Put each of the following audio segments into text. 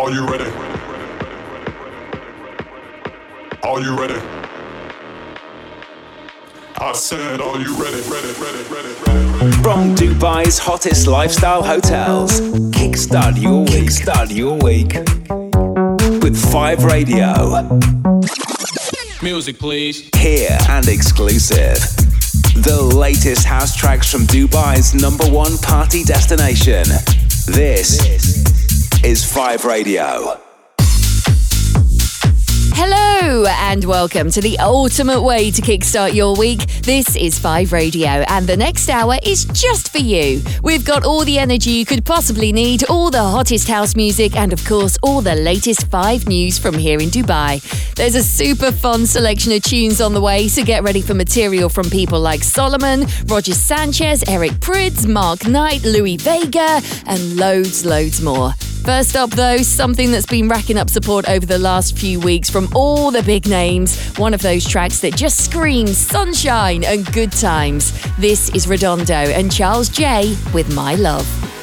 Are you ready? Are you ready? I said, are you ready, ready, ready, ready, ready? From Dubai's hottest lifestyle hotels, kickstart your week. Kickstart your week with Five Radio. Music, please. Here and exclusive. The latest house tracks from Dubai's number one party destination. This is Five Radio. Hello, and welcome to the ultimate way to kickstart your week. This is 5 Radio, and the next hour is just for you. We've got all the energy you could possibly need, all the hottest house music, and of course, all the latest 5 news from here in Dubai. There's a super fun selection of tunes on the way, so get ready for material from people like Solomun, Roger Sanchez, Eric Prydz, Mark Knight, Louis Vega, and loads, loads more. First up, though, something that's been racking up support over the last few weeks from all the big names. One of those tracks that just screams sunshine and good times. This is Redondo and Charles J with My Love.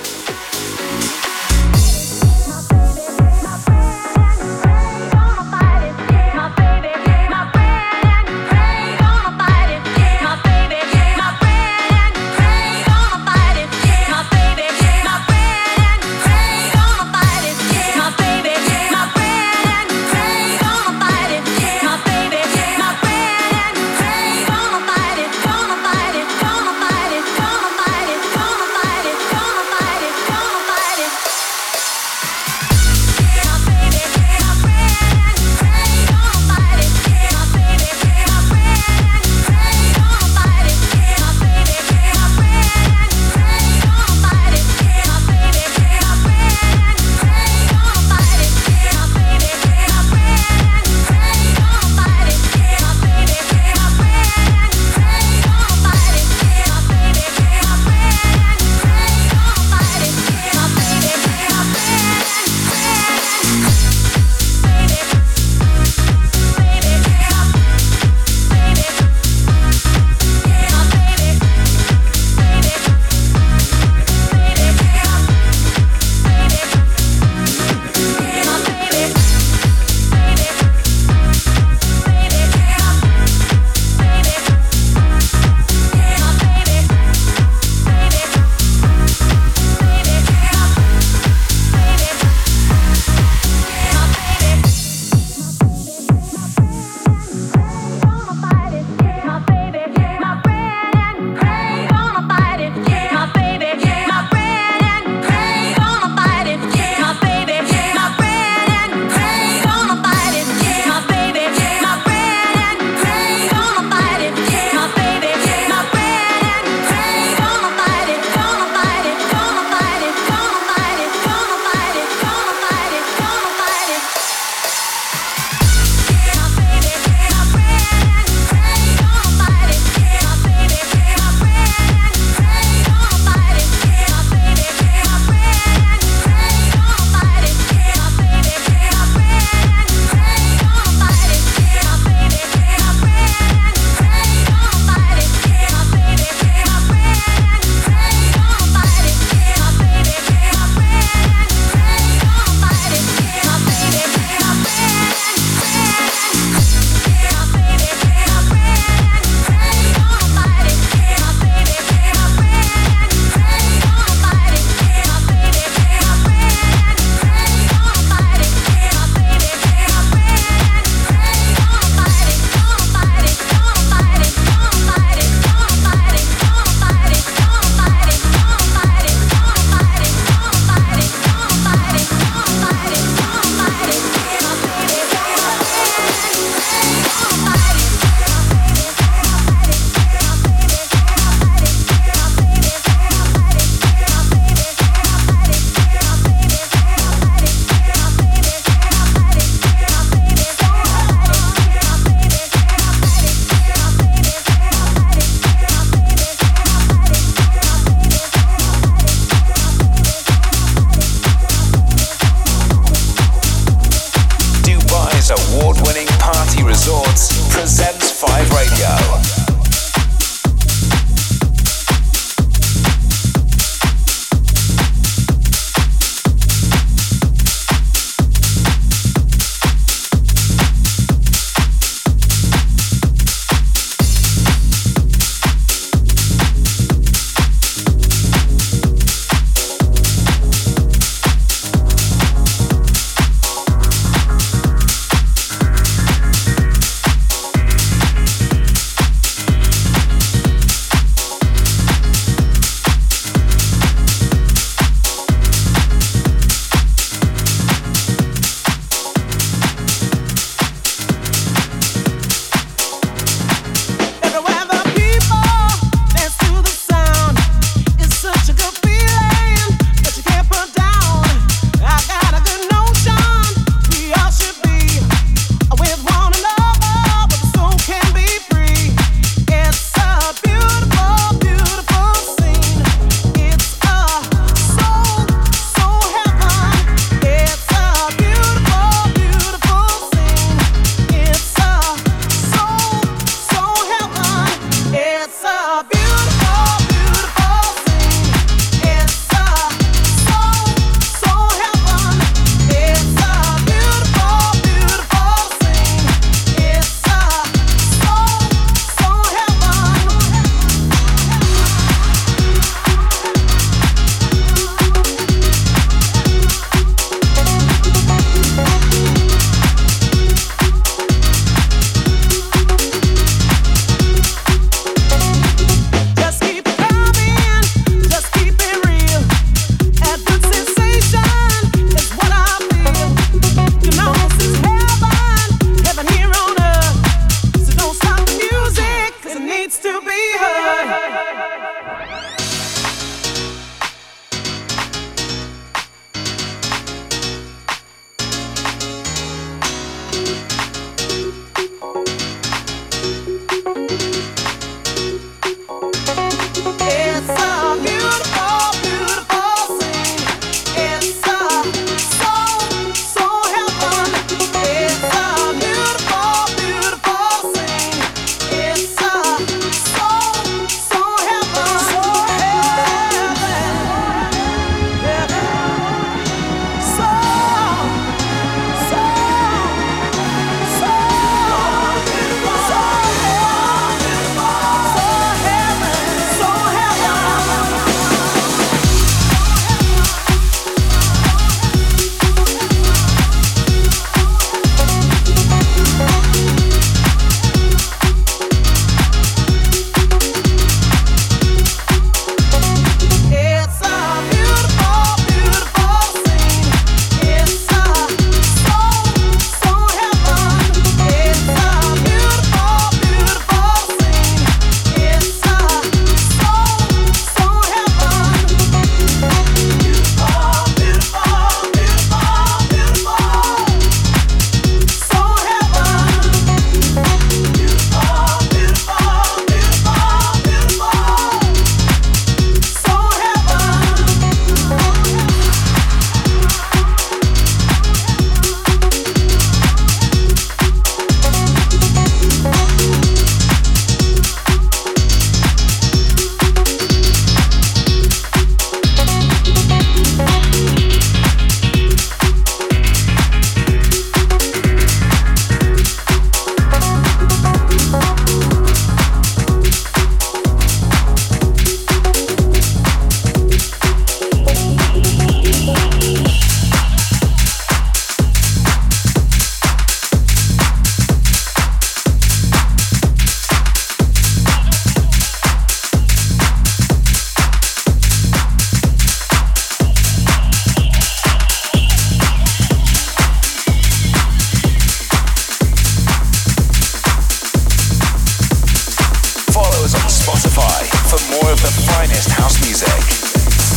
of the finest house music.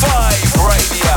Five Radio.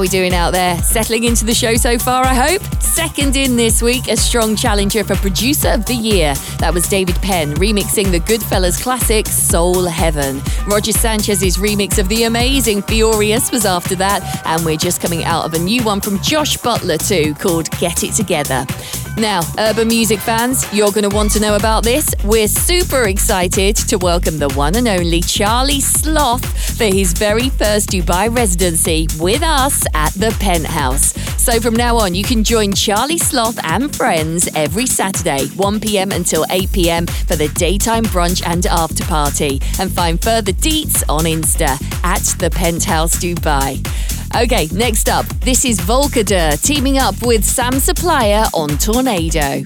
We doing out there? Settling into the show so far, I hope? Second in this week, a strong challenger for Producer of the Year. That was David Penn remixing the Goodfellas classic Soul Heaven. Roger Sanchez's remix of the amazing Furious was after that, and we're just coming out of a new one from Josh Butler too called Get It Together. Now, urban music fans, you're going to want to know about this. We're super excited to welcome the one and only Charlie Sloth for his very first Dubai residency with us at the Penthouse. So from now on, you can join Charlie Sloth and friends every Saturday, 1 pm until 8 pm for the daytime brunch and after party. And find further deets on Insta at the Penthouse Dubai. Okay, next up, this is Volkoder teaming up with Sam Supplier on Tornado.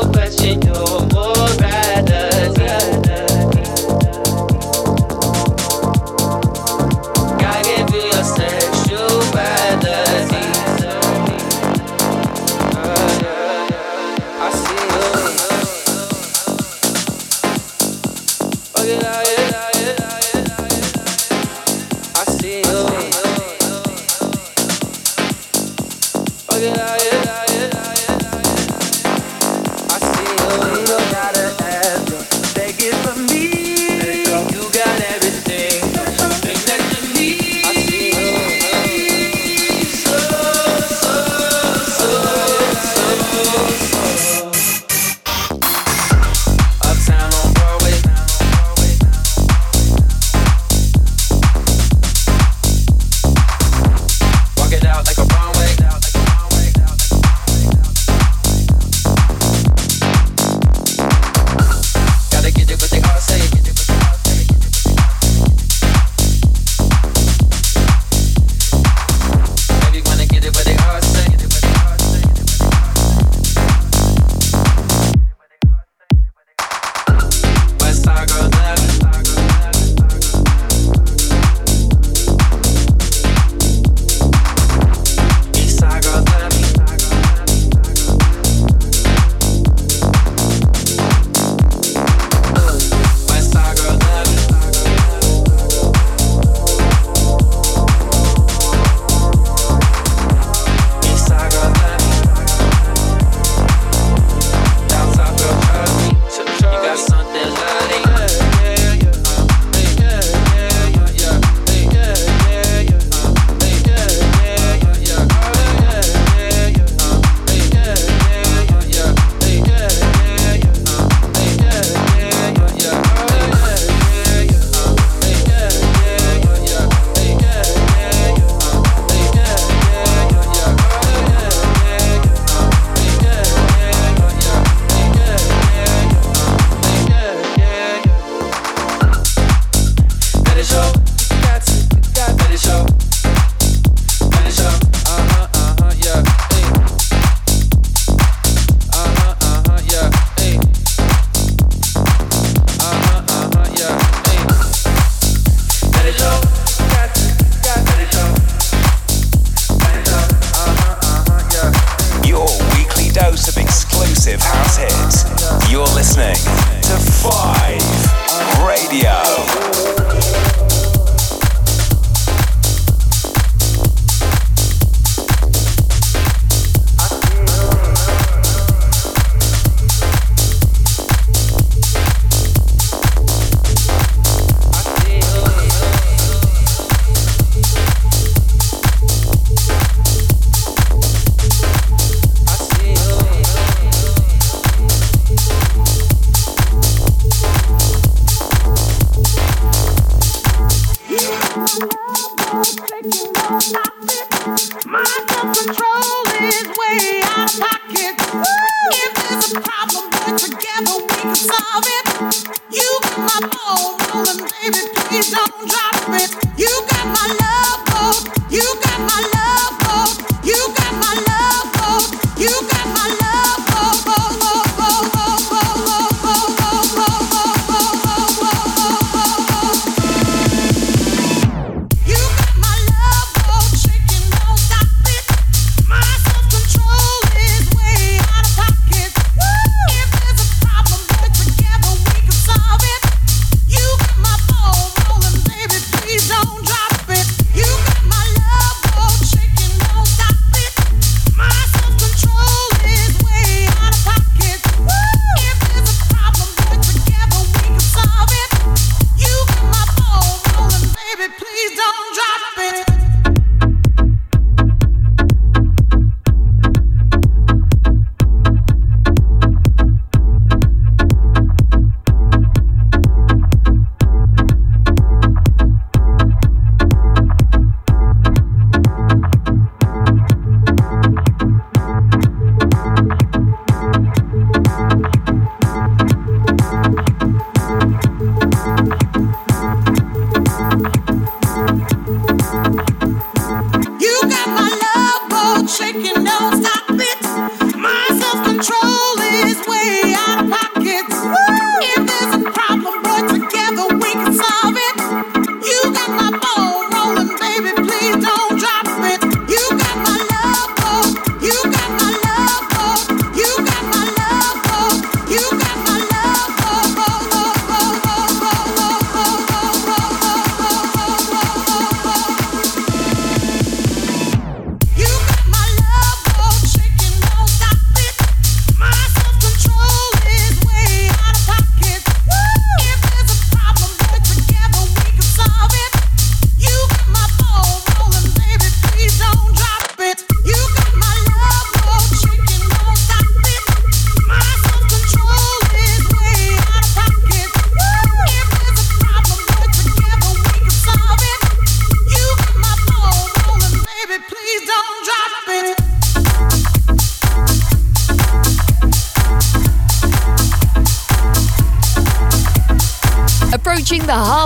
roupas de novo.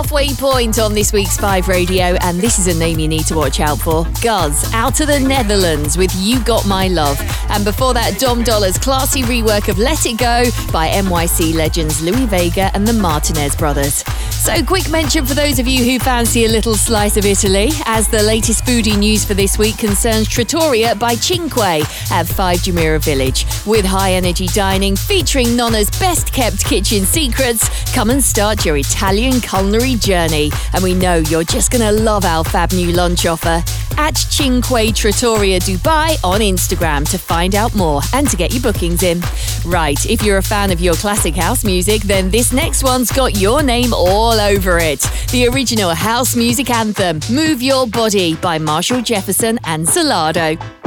Halfway point on this week's 5 Radio, and this is a name you need to watch out for. Guz, out of the Netherlands with You Got My Love. And before that, Dom Dolla's classy rework of Let It Go by NYC legends Louie Vega and the Martinez brothers. So, quick mention for those of you who fancy a little slice of Italy, as the latest foodie news for this week concerns Trattoria by Cinque at 5 Jumeirah Village. With high energy dining featuring Nonna's best kept kitchen secrets, come and start your Italian culinary journey. And we know you're just going to love our fab new lunch offer. At Cinque Trattoria Dubai on Instagram to find out more and to get your bookings in. Right, if you're a fan of your classic house music, then this next one's got your name all all over it. The original house music anthem, Move Your Body by Marshall Jefferson and Solardo.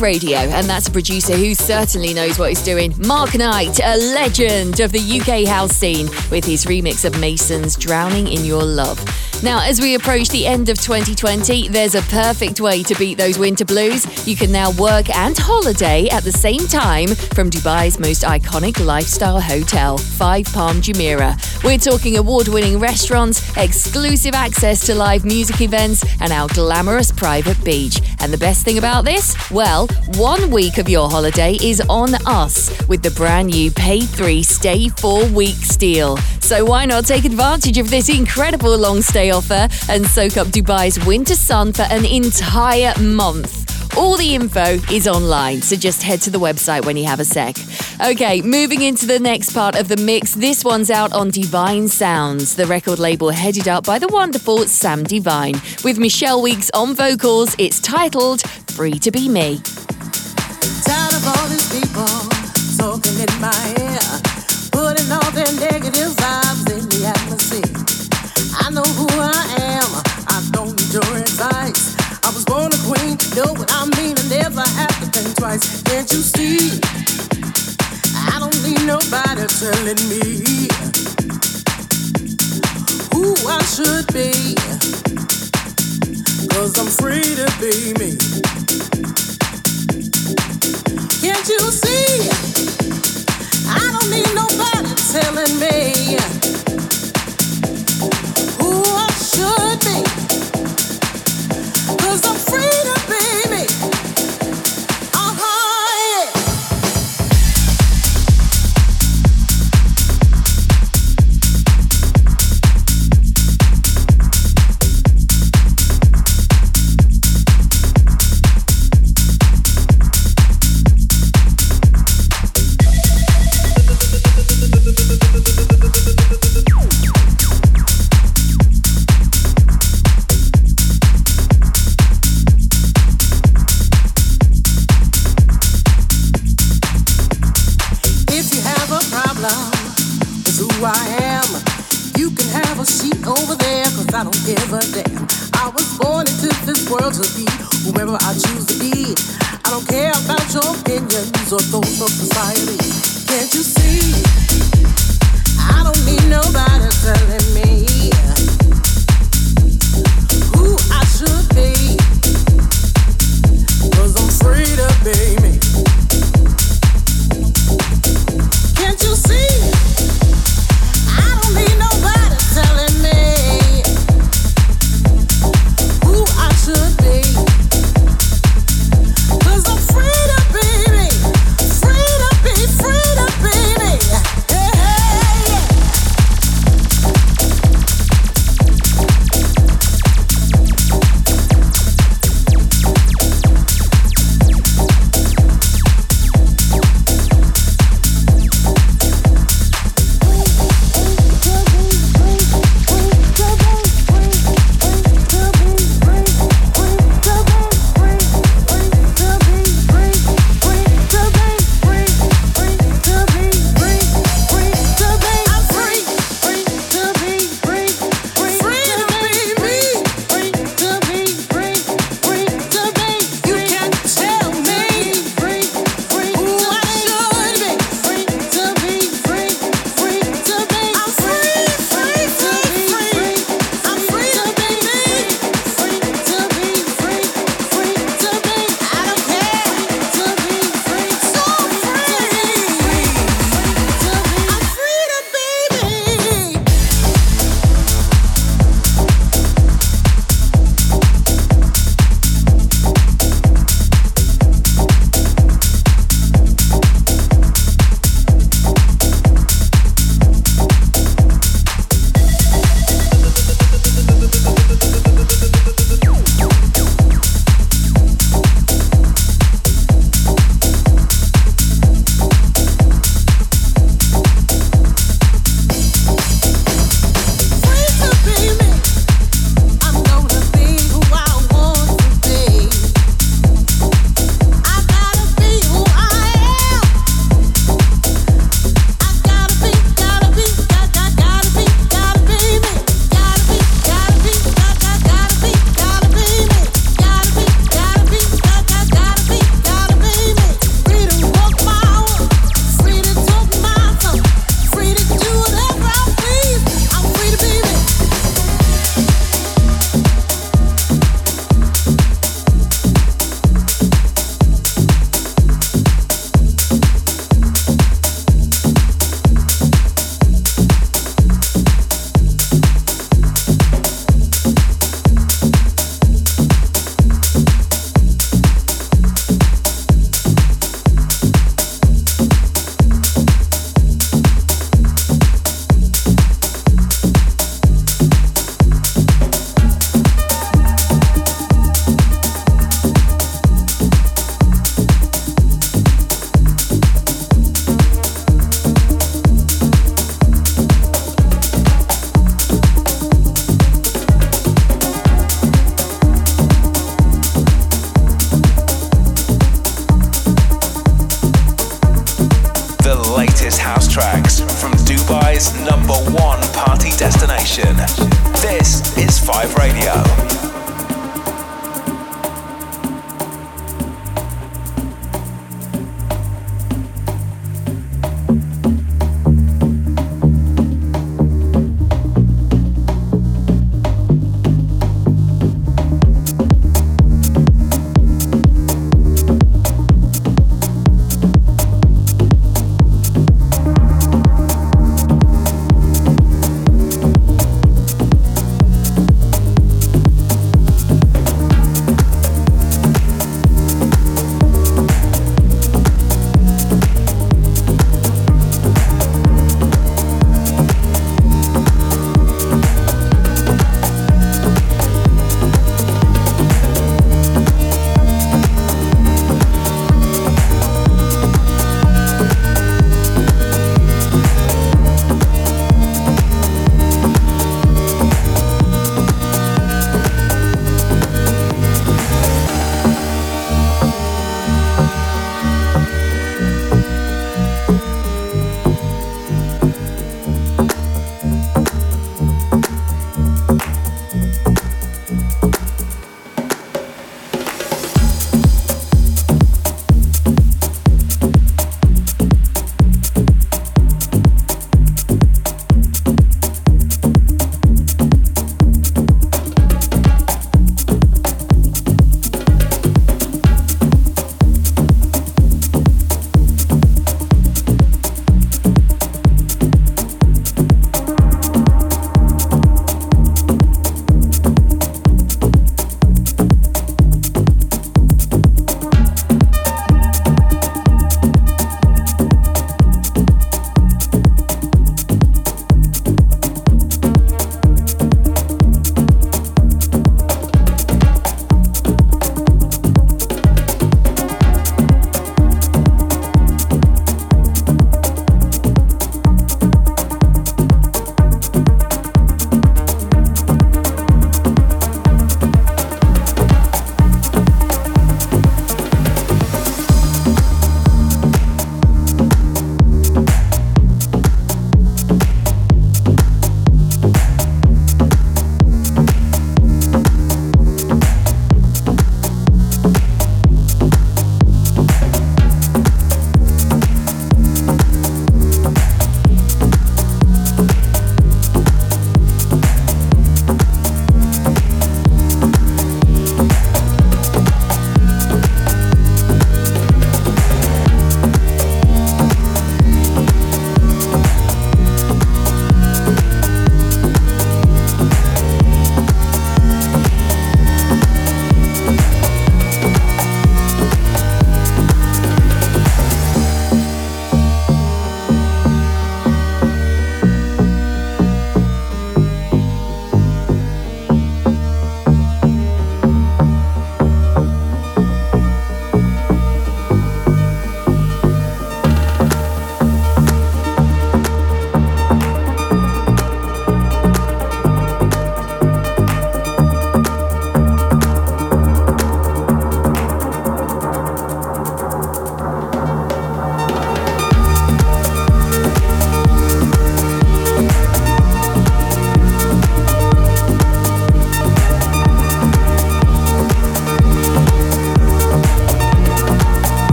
Radio, and that's a producer who certainly knows what he's doing. Mark Knight, a legend of the UK house scene, with his remix of Mason's Drowning in Your Love. Now, as we approach the end of 2020, there's a perfect way to beat those winter blues. You can now work and holiday at the same time from Dubai's most iconic lifestyle hotel, Five Palm Jumeirah. We're talking award winning restaurants, exclusive access to live music events, and our glamorous private beach. And the best thing about this? Well, one week of your holiday is on us with the brand new Pay 3 Stay 4 Weeks deal. So why not take advantage of this incredible long stay offer and soak up Dubai's winter sun for an entire month? All the info is online, so just head to the website when you have a sec. Okay, moving into the next part of the mix. This one's out on Divine Sounds, the record label headed up by the wonderful Sam Divine. With Michelle Weeks on vocals, it's titled Free to Be Me. Tired of all these people in my ear, putting all their negative know what I mean, I never have to think twice. Can't you see? I don't need nobody telling me who I should be. Cause I'm free to be me. Can't you see? I don't need nobody telling me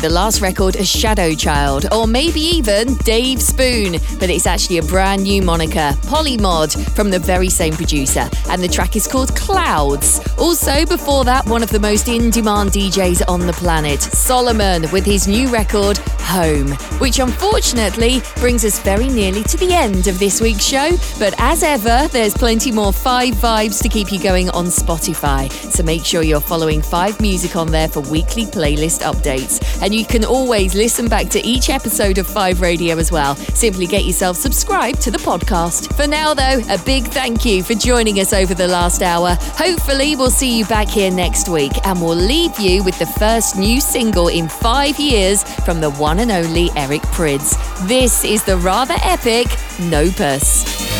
the the last record as Shadow Child, or maybe even Dave Spoon, but it's actually a brand new moniker, Polymod, from the very same producer, and the track is called Clouds. Also, before that, one of the most in demand DJs on the planet, Solomun, with his new record, Home, which unfortunately brings us very nearly to the end of this week's show. But as ever, there's plenty more 5 vibes to keep you going on Spotify, so make sure you're following 5 Music on there for weekly playlist updates. And you can always listen back to each episode of 5 Radio as well. Simply get yourself subscribed to the podcast. For now, though, a big thank you for joining us over the last hour. Hopefully, we'll see you back here next week and we'll leave you with the first new single in five years from the one and only Eric Prydz. This is the rather epic Nopus.